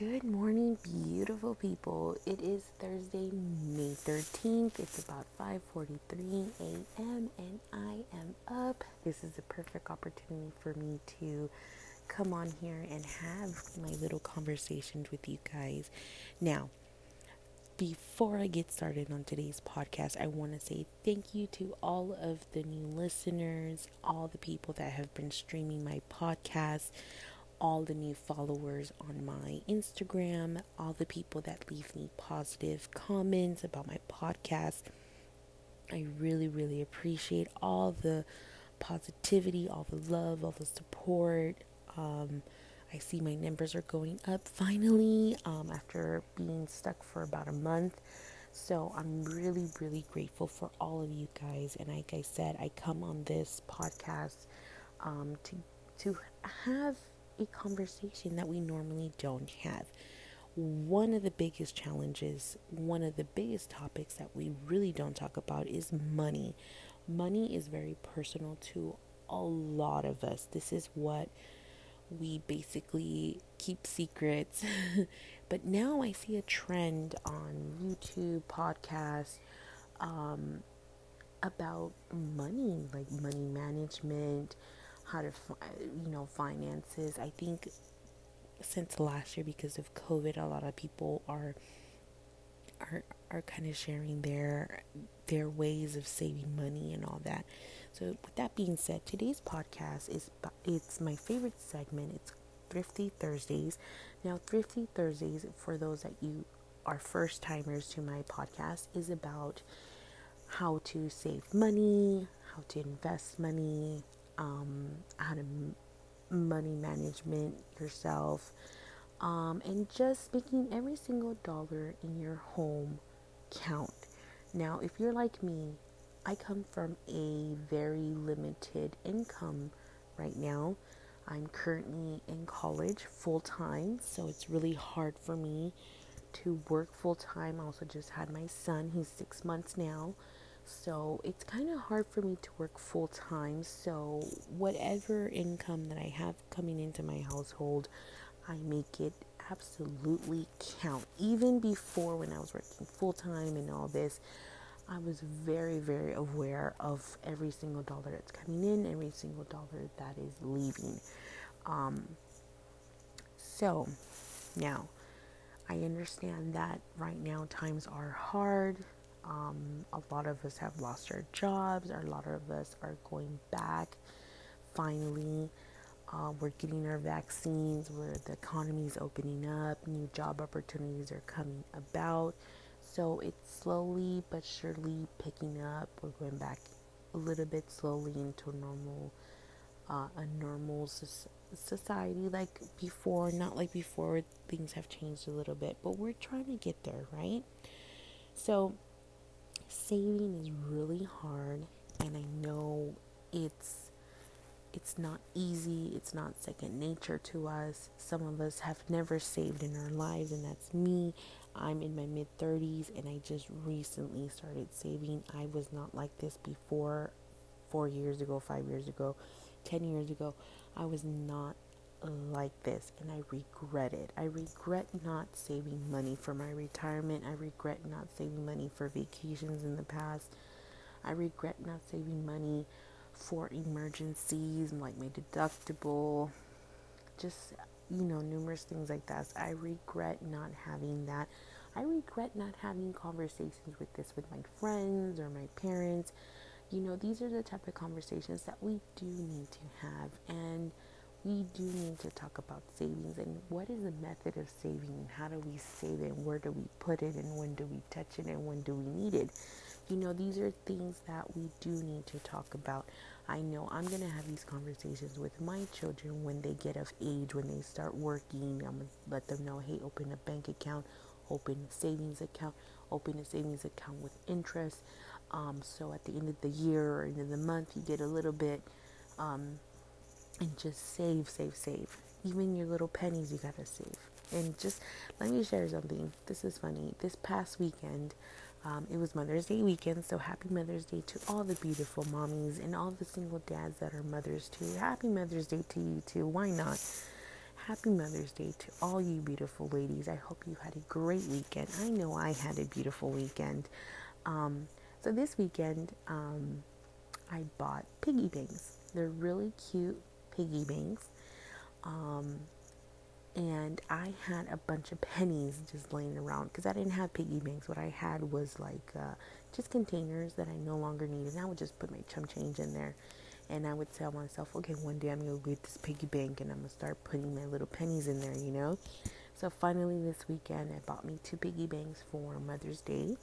Good morning, beautiful people. It is Thursday, May 13th. It's about 5:43 a.m. and I am up. This is a perfect opportunity for me to come on here and have my little conversations with you guys. Now, before I get started on today's podcast, I want to say thank you to all of the new listeners, all the people that have been streaming my podcast all the new followers on my Instagram, all the people that leave me positive comments about my podcast. I really, really appreciate all the positivity, all the love, all the support. Um, I see my numbers are going up finally um, after being stuck for about a month. So I'm really, really grateful for all of you guys. And like I said, I come on this podcast um, to to have a conversation that we normally don't have. One of the biggest challenges, one of the biggest topics that we really don't talk about is money. Money is very personal to a lot of us. This is what we basically keep secrets. but now I see a trend on YouTube, podcasts, um, about money, like money management, how to, you know, finances. I think since last year, because of COVID, a lot of people are are are kind of sharing their their ways of saving money and all that. So, with that being said, today's podcast is it's my favorite segment. It's Thrifty Thursdays. Now, Thrifty Thursdays, for those that you are first timers to my podcast, is about how to save money, how to invest money, um, how to m- money management yourself, um, and just making every single dollar in your home count. Now, if you're like me, I come from a very limited income right now. I'm currently in college full time, so it's really hard for me to work full time. I also just had my son, he's six months now. So it's kind of hard for me to work full time. So, whatever income that I have coming into my household, I make it absolutely count. Even before when I was working full time and all this, I was very, very aware of every single dollar that's coming in, every single dollar that is leaving. Um, so, now I understand that right now times are hard. Um, a lot of us have lost our jobs. A lot of us are going back. Finally, uh, we're getting our vaccines. Where the economy is opening up. New job opportunities are coming about. So it's slowly but surely picking up. We're going back a little bit slowly into normal, uh, a normal society like before. Not like before. Things have changed a little bit, but we're trying to get there, right? So saving is really hard and I know it's it's not easy, it's not second nature to us. Some of us have never saved in our lives and that's me. I'm in my mid 30s and I just recently started saving. I was not like this before 4 years ago, 5 years ago, 10 years ago. I was not like this and I regret it. I regret not saving money for my retirement. I regret not saving money for vacations in the past. I regret not saving money for emergencies like my deductible. Just, you know, numerous things like that. So I regret not having that. I regret not having conversations with this with my friends or my parents. You know, these are the type of conversations that we do need to have. And we do need to talk about savings and what is the method of saving and how do we save it and where do we put it and when do we touch it and when do we need it. You know, these are things that we do need to talk about. I know I'm going to have these conversations with my children when they get of age, when they start working. I'm going to let them know hey, open a bank account, open a savings account, open a savings account with interest. Um, so at the end of the year or end of the month, you get a little bit. Um, and just save, save, save. Even your little pennies, you gotta save. And just let me share something. This is funny. This past weekend, um, it was Mother's Day weekend, so happy Mother's Day to all the beautiful mommies and all the single dads that are mothers too. Happy Mother's Day to you too. Why not? happy Mother's Day to all you beautiful ladies. I hope you had a great weekend. I know I had a beautiful weekend. Um, so this weekend, um, I bought piggy banks. They're really cute piggy banks. Um, and I had a bunch of pennies just laying around because I didn't have piggy banks. What I had was like uh, just containers that I no longer needed. And I would just put my chum change in there. And I would tell myself, okay, one day I'm going to get this piggy bank and I'm going to start putting my little pennies in there, you know? So finally this weekend, I bought me two piggy banks for Mother's Day.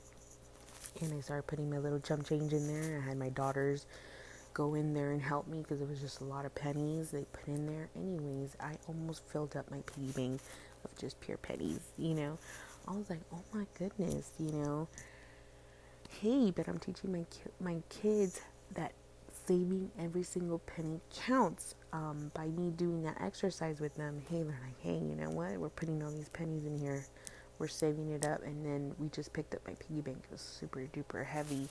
And I started putting my little chum change in there. I had my daughters go in there and help me because it was just a lot of pennies they put in there. Anyways, I almost filled up my piggy bank of just pure pennies, you know? I was like, oh my goodness, you know? Hey, but I'm teaching my, ki- my kids that saving every single penny counts um, by me doing that exercise with them. Hey, they're like, hey, you know what? We're putting all these pennies in here. We're saving it up. And then we just picked up my piggy bank. It was super duper heavy,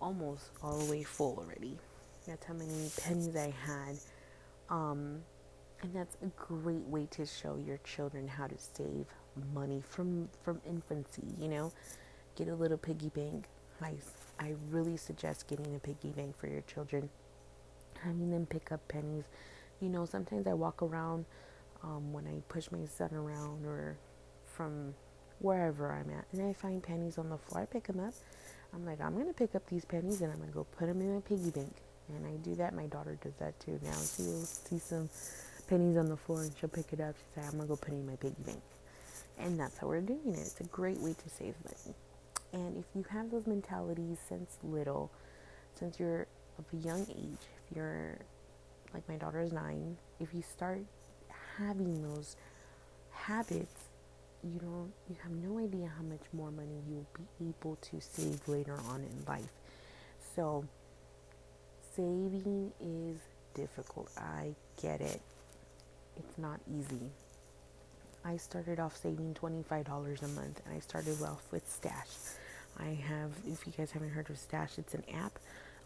almost all the way full already. That's how many pennies I had. Um, and that's a great way to show your children how to save money from from infancy. You know, get a little piggy bank. Nice I really suggest getting a piggy bank for your children, having them pick up pennies. You know, sometimes I walk around um, when I push my son around or from wherever I'm at, and I find pennies on the floor. I pick them up. I'm like, I'm gonna pick up these pennies and I'm gonna go put them in my piggy bank. And I do that. My daughter does that too. Now she'll see some pennies on the floor and she'll pick it up. She'll say, I'm gonna go put it in my piggy bank. And that's how we're doing it. It's a great way to save money. And if you have those mentalities since little, since you're of a young age, if you're like my daughter is nine, if you start having those habits, you don't you have no idea how much more money you'll be able to save later on in life. So saving is difficult. I get it. It's not easy. I started off saving $25 a month and I started off with Stash. I have, if you guys haven't heard of Stash, it's an app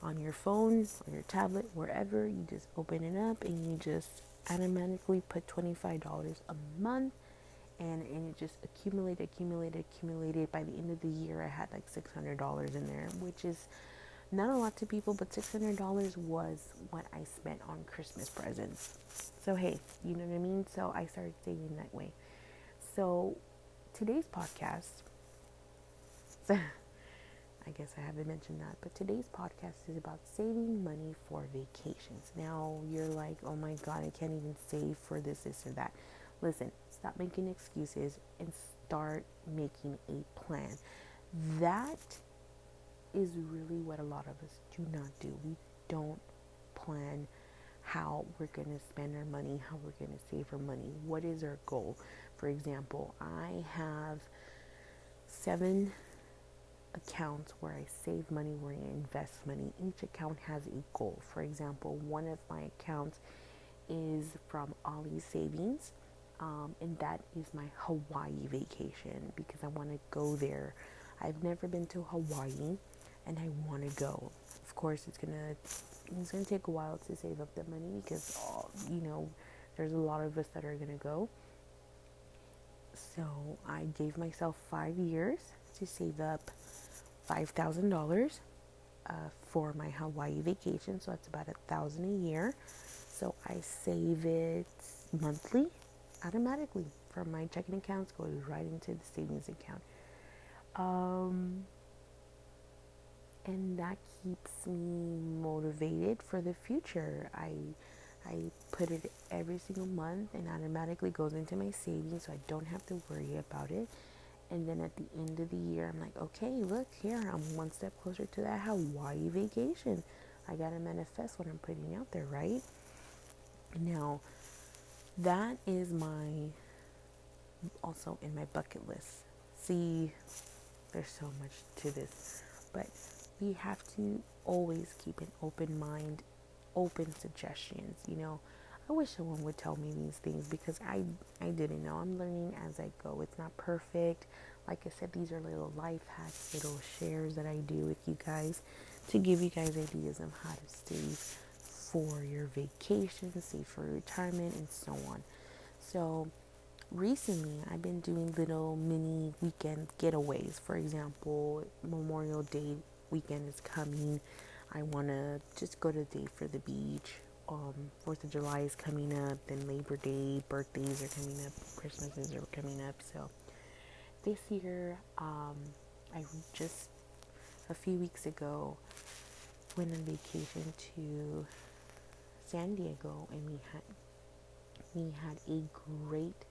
on your phone, on your tablet, wherever. You just open it up and you just automatically put $25 a month and, and it just accumulated, accumulated, accumulated. By the end of the year, I had like $600 in there, which is not a lot to people, but $600 was what I spent on Christmas presents. So, hey, you know what I mean? So, I started saving that way. So, today's podcast, I guess I haven't mentioned that, but today's podcast is about saving money for vacations. Now, you're like, oh my God, I can't even save for this, this, or that. Listen, stop making excuses and start making a plan. That is really what a lot of us do not do. We don't plan how we're going to spend our money, how we're going to save our money. What is our goal? For example, I have seven accounts where I save money, where I invest money. Each account has a goal. For example, one of my accounts is from Ollie Savings, um, and that is my Hawaii vacation because I want to go there. I've never been to Hawaii, and I want to go. Of course, it's gonna it's gonna take a while to save up the money because all, you know there's a lot of us that are gonna go. So I gave myself five years to save up five thousand uh, dollars for my Hawaii vacation. So that's about a thousand a year. So I save it monthly, automatically from my checking accounts goes right into the savings account. Um, and that keeps me motivated for the future. I I put it every single month and automatically goes into my savings so I don't have to worry about it. And then at the end of the year, I'm like, okay, look here, I'm one step closer to that Hawaii vacation. I got to manifest what I'm putting out there, right? Now, that is my also in my bucket list. See, there's so much to this, but we have to always keep an open mind, open suggestions. You know, I wish someone would tell me these things because I I didn't know. I'm learning as I go. It's not perfect. Like I said, these are little life hacks, little shares that I do with you guys to give you guys ideas on how to save for your vacation, save for retirement, and so on. So recently I've been doing little mini weekend getaways. For example, Memorial Day weekend is coming. I want to just go to the day for the beach. Um, Fourth of July is coming up, then Labor Day, birthdays are coming up, Christmases are coming up. So this year, um, I just a few weeks ago went on vacation to San Diego, and we had we had a great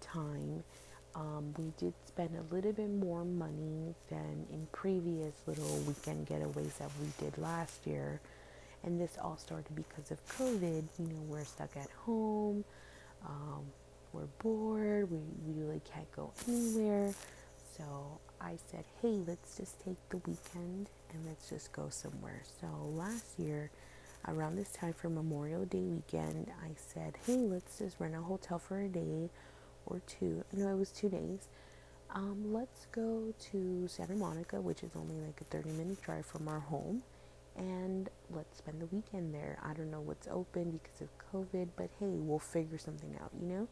time. Um, we did spend a little bit more money than in previous little weekend getaways that we did last year. And this all started because of COVID. You know, we're stuck at home, um, we're bored, we, we really can't go anywhere. So I said, hey, let's just take the weekend and let's just go somewhere. So last year, around this time for Memorial Day weekend, I said, hey, let's just rent a hotel for a day or two. No, it was two days. Um, let's go to Santa Monica, which is only like a 30 minute drive from our home, and let's spend the weekend there. I don't know what's open because of COVID, but hey, we'll figure something out, you know?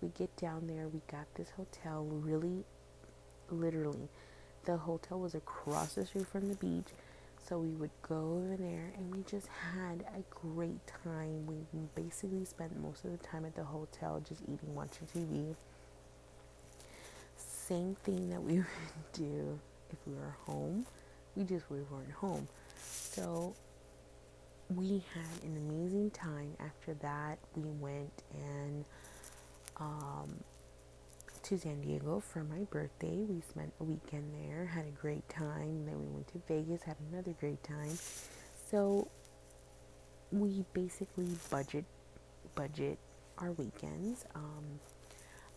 We get down there, we got this hotel really, literally, the hotel was across the street from the beach. So we would go over there and we just had a great time. We basically spent most of the time at the hotel just eating, watching TV. Same thing that we would do if we were home. We just we weren't home. So we had an amazing time. After that, we went and um, to San Diego for my birthday. We spent a weekend there, had a great time. Then we went to Vegas, had another great time. So we basically budget budget our weekends. Um,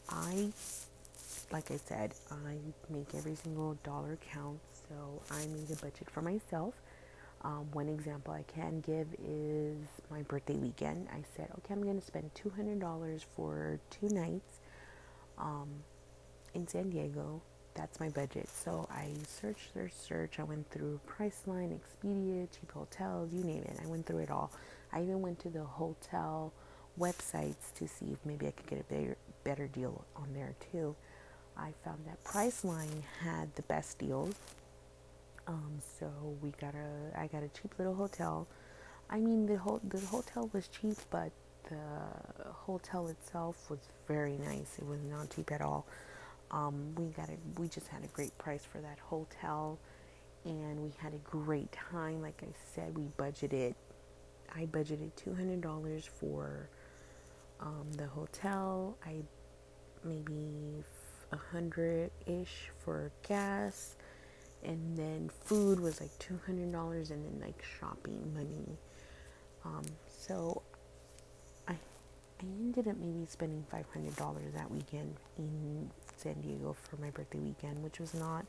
I, like I said, I make every single dollar count. So I made a budget for myself. Um, one example I can give is my birthday weekend. I said, okay, I'm going to spend $200 for two nights um, in San Diego. That's my budget. So I searched, search, search. I went through Priceline, Expedia, cheap hotels, you name it. I went through it all. I even went to the hotel websites to see if maybe I could get a better, better deal on there too. I found that Priceline had the best deals. Um, so we got a, I got a cheap little hotel. I mean, the whole the hotel was cheap, but the hotel itself was very nice. It was not cheap at all. Um, we got a, we just had a great price for that hotel, and we had a great time. Like I said, we budgeted. I budgeted two hundred dollars for um, the hotel. I maybe a hundred ish for gas, and then food was like two hundred dollars, and then like shopping money. Um, so I ended up maybe spending $500 that weekend in San Diego for my birthday weekend, which was not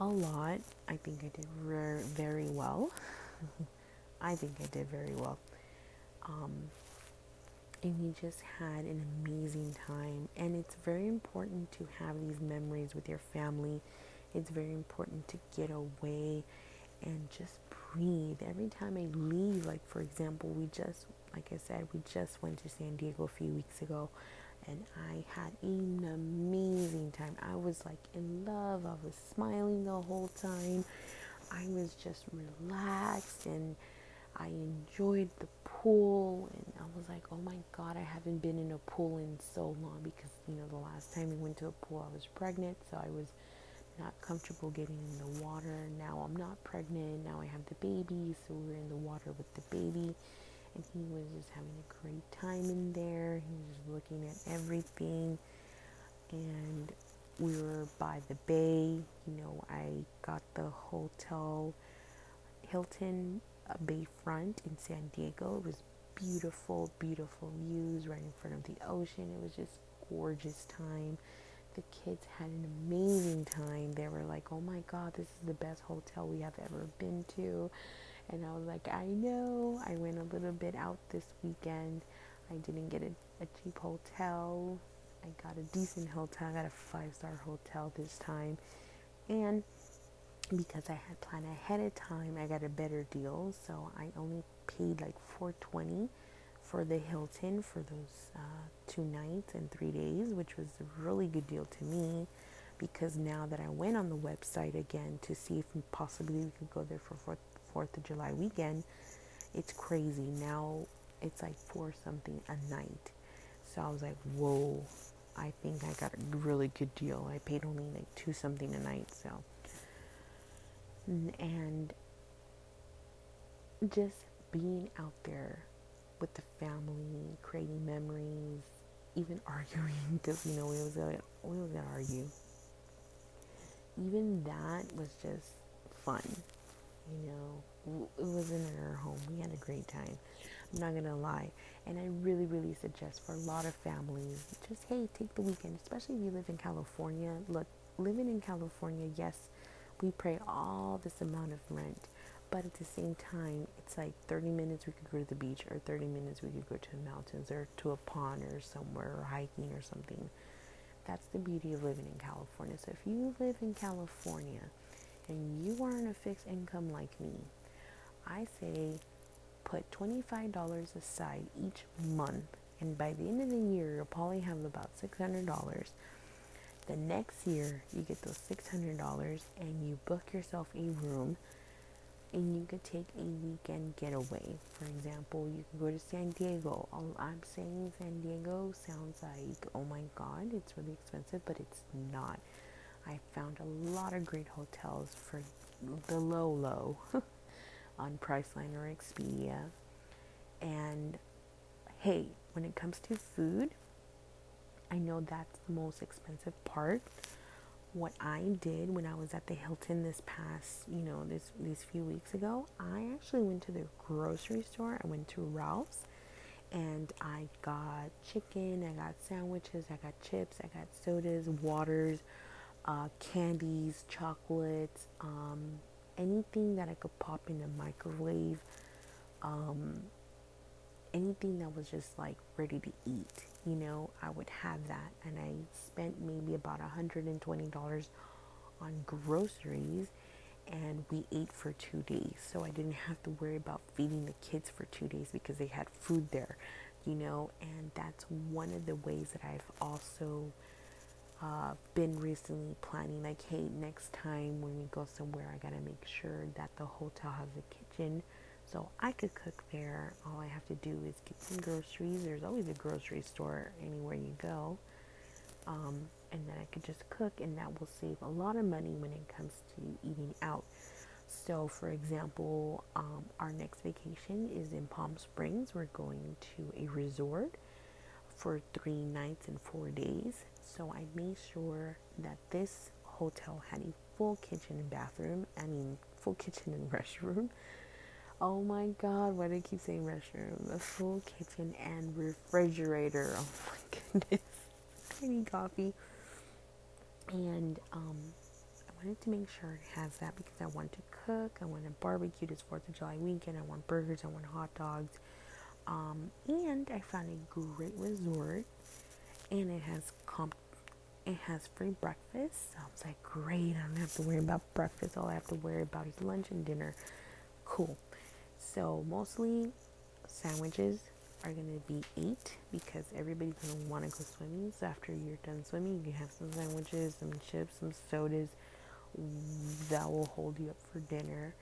a lot. I think I did re- very well. I think I did very well. Um, and we just had an amazing time. And it's very important to have these memories with your family. It's very important to get away and just breathe. Every time I leave, like for example, we just like I said, we just went to San Diego a few weeks ago and I had an amazing time. I was like in love, I was smiling the whole time. I was just relaxed and I enjoyed the pool and I was like, oh my god, I haven't been in a pool in so long because you know the last time we went to a pool I was pregnant, so I was not comfortable getting in the water. Now I'm not pregnant, now I have the baby, so we're in the water with the baby and he was just having a great time in there. He was just looking at everything, and we were by the bay. You know, I got the hotel Hilton uh, Bayfront in San Diego. It was beautiful, beautiful views right in front of the ocean. It was just gorgeous time. The kids had an amazing time. They were like, "Oh my God, this is the best hotel we have ever been to." And I was like, I know. I went a little bit out this weekend. I didn't get a, a cheap hotel. I got a decent hotel. I got a five star hotel this time. And because I had planned ahead of time, I got a better deal. So I only paid like 420 for the Hilton for those uh, two nights and three days, which was a really good deal to me because now that I went on the website again to see if possibly we could go there for Fourth, Fourth of July weekend, it's crazy. Now it's like four something a night. So I was like, whoa, I think I got a really good deal. I paid only like two something a night, so mm, and just being out there with the family, creating memories, even arguing because you know we was gonna we was gonna argue. Even that was just fun, you know. It wasn't in our home. We had a great time. I'm not gonna lie, and I really, really suggest for a lot of families, just hey, take the weekend, especially if you live in California. Look, living in California, yes, we pay all this amount of rent but at the same time, it's like 30 minutes we could go to the beach, or 30 minutes we could go to the mountains, or to a pond, or somewhere, or hiking, or something. That's the beauty of living in California. So if you live in California and you aren't a fixed income like me, I say put $25 aside each month, and by the end of the year, you'll probably have about $600. The next year, you get those $600 and you book yourself a room and you could take a weekend getaway. For example, you can go to San Diego. All I'm saying San Diego sounds like, oh my god, it's really expensive, but it's not. I found a lot of great hotels for the low low on Priceline or Expedia. And hey, when it comes to food, I know that's the most expensive part what I did when I was at the Hilton this past, you know, this these few weeks ago, I actually went to the grocery store. I went to Ralph's and I got chicken, I got sandwiches, I got chips, I got sodas, waters, uh, candies, chocolates, um, anything that I could pop in the microwave, um, anything that was just like ready to eat you know, I would have that. And I spent maybe about $120 on groceries and we ate for two days. So I didn't have to worry about feeding the kids for two days because they had food there, you know, and that's one of the ways that I've also uh, been recently planning like, hey, next time when we go somewhere, I gotta make sure that the hotel has a kitchen so I could cook there. All I have to do is get some groceries. There's always a grocery store anywhere you go. Um, and then I could just cook, and that will save a lot of money when it comes to eating out. So, for example, um, our next vacation is in Palm Springs. We're going to a resort for three nights and four days. So, I made sure that this hotel had a full kitchen and bathroom. I mean, full kitchen and restroom. Oh my god, why do I keep saying restroom? A full kitchen and refrigerator. Oh my goodness. I need coffee. And um, I wanted to make sure it has that because I want to cook. I want to barbecue this 4th of July weekend. I want burgers. I want hot dogs. Um, and I found a great resort. And it has comp it has free breakfast. So I was like, great, I don't have to worry about breakfast. All I have to worry about is lunch and dinner. Cool. So mostly sandwiches are gonna be eight because everybody's gonna want to go swimming. So after you're done swimming, you can have some sandwiches, some chips, some sodas that will hold you up for dinner.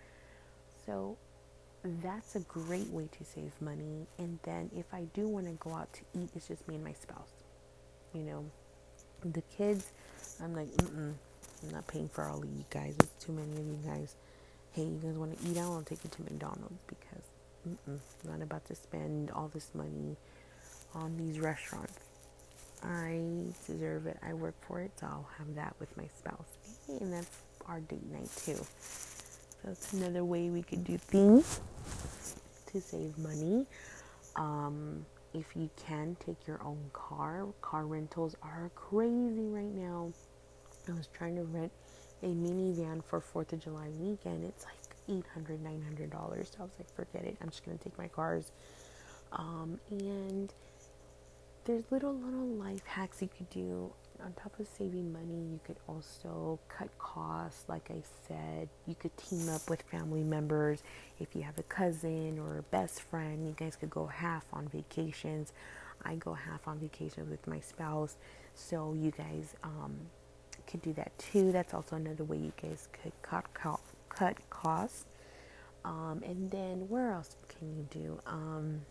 So that's a great way to save money. And then if I do want to go out to eat, it's just me and my spouse. You know, the kids, I'm like, mm mm, I'm not paying for all of you guys. It's too many of you guys hey, you guys want to eat out? I'll take you to McDonald's because I'm not about to spend all this money on these restaurants. I deserve it. I work for it, so I'll have that with my spouse. And that's our date night too. It's another way we could do things to save money. Um, if you can take your own car, car rentals are crazy right now. I was trying to rent a minivan for Fourth of July weekend, it's like 800 900 dollars. So I was like, forget it. I'm just gonna take my cars. Um, and there's little little life hacks you could do. On top of saving money, you could also cut costs. Like I said, you could team up with family members. If you have a cousin or a best friend, you guys could go half on vacations. I go half on vacations with my spouse, so you guys um, could do that too. That's also another way you guys could cut cut, cut costs. Um, and then where else can you do? Um,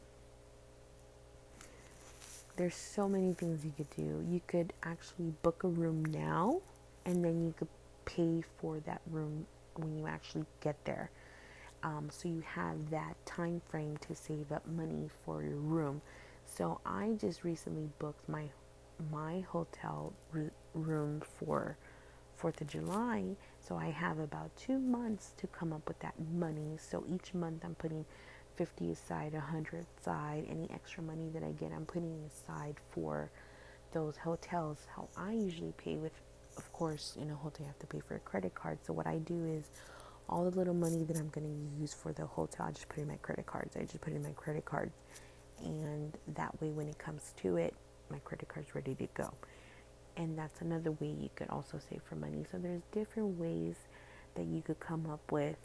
there's so many things you could do. You could actually book a room now, and then you could pay for that room when you actually get there. Um, so you have that time frame to save up money for your room. So I just recently booked my my hotel r- room for Fourth of July. So I have about two months to come up with that money. So each month I'm putting 50 aside, 100 aside. Any extra money that I get, I'm putting aside for those hotels. How I usually pay with, of course, in a hotel, you have to pay for a credit card. So what I do is all the little money that I'm going to use for the hotel, I just put in my credit cards. I just put in my credit cards. And that way, when it comes to it, my credit card's ready to go. And that's another way you could also save for money. So there's different ways that you could come up with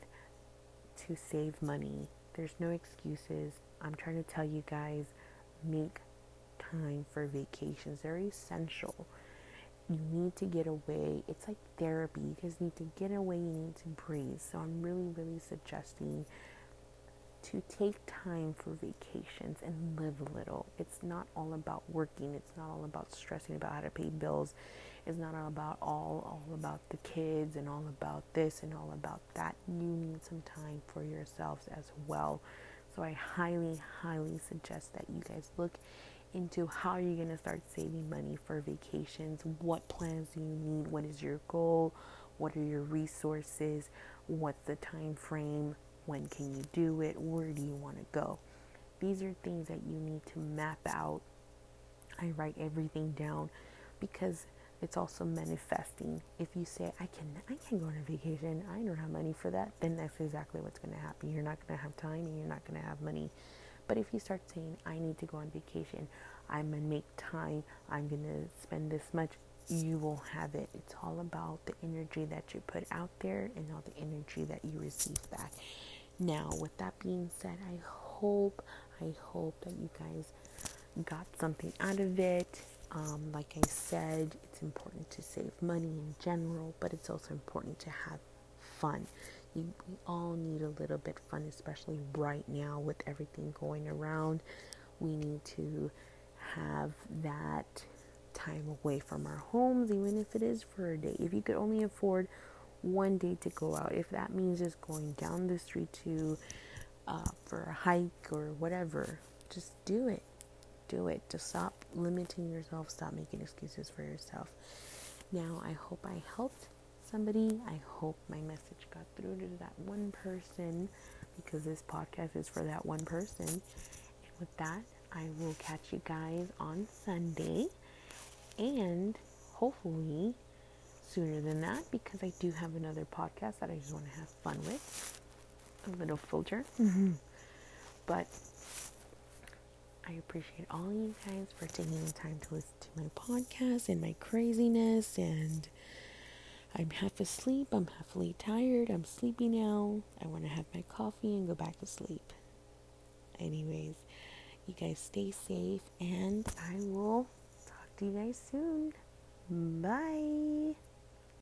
to save money there's no excuses. I'm trying to tell you guys make time for vacations. They're essential. You need to get away. It's like therapy. You just need to get away. You need to breathe. So I'm really, really suggesting to take time for vacations and live a little. It's not all about working. It's not all about stressing about how to pay bills. It's not all about all all about the kids and all about this and all about that. You need some time for yourselves as well. So I highly, highly suggest that you guys look into how you're going to start saving money for vacations. What plans do you need? What is your goal? What are your resources? What's the time frame? When can you do it? Where do you want to go? These are things that you need to map out. I write everything down because it's also manifesting. If you say I can I can go on a vacation, I don't have money for that, then that's exactly what's going to happen. You're not going to have time and you're not going to have money. But if you start saying I need to go on vacation, I'm going to make time, I'm going to spend this much, you will have it. It's all about the energy that you put out there and all the energy that you receive back. Now, with that being said, I hope I hope that you guys got something out of it um, like I said, it's important to save money in general, but it's also important to have fun. You, we all need a little bit fun, especially right now with everything going around. We need to have that time away from our homes, even if it is for a day. If you could only afford one day to go out, if that means just going down the street to uh, for a hike or whatever, just do it do it. Just stop limiting yourself. Stop making excuses for yourself. Now, I hope I helped somebody. I hope my message got through to that one person because this podcast is for that one person. And with that, I will catch you guys on Sunday and hopefully sooner than that because I do have another podcast that I just want to have fun with. A little filter. Mm-hmm. But I appreciate all you guys for taking the time to listen to my podcast and my craziness. And I'm half asleep. I'm halfly tired. I'm sleepy now. I want to have my coffee and go back to sleep. Anyways, you guys stay safe, and I will talk to you guys soon. Bye.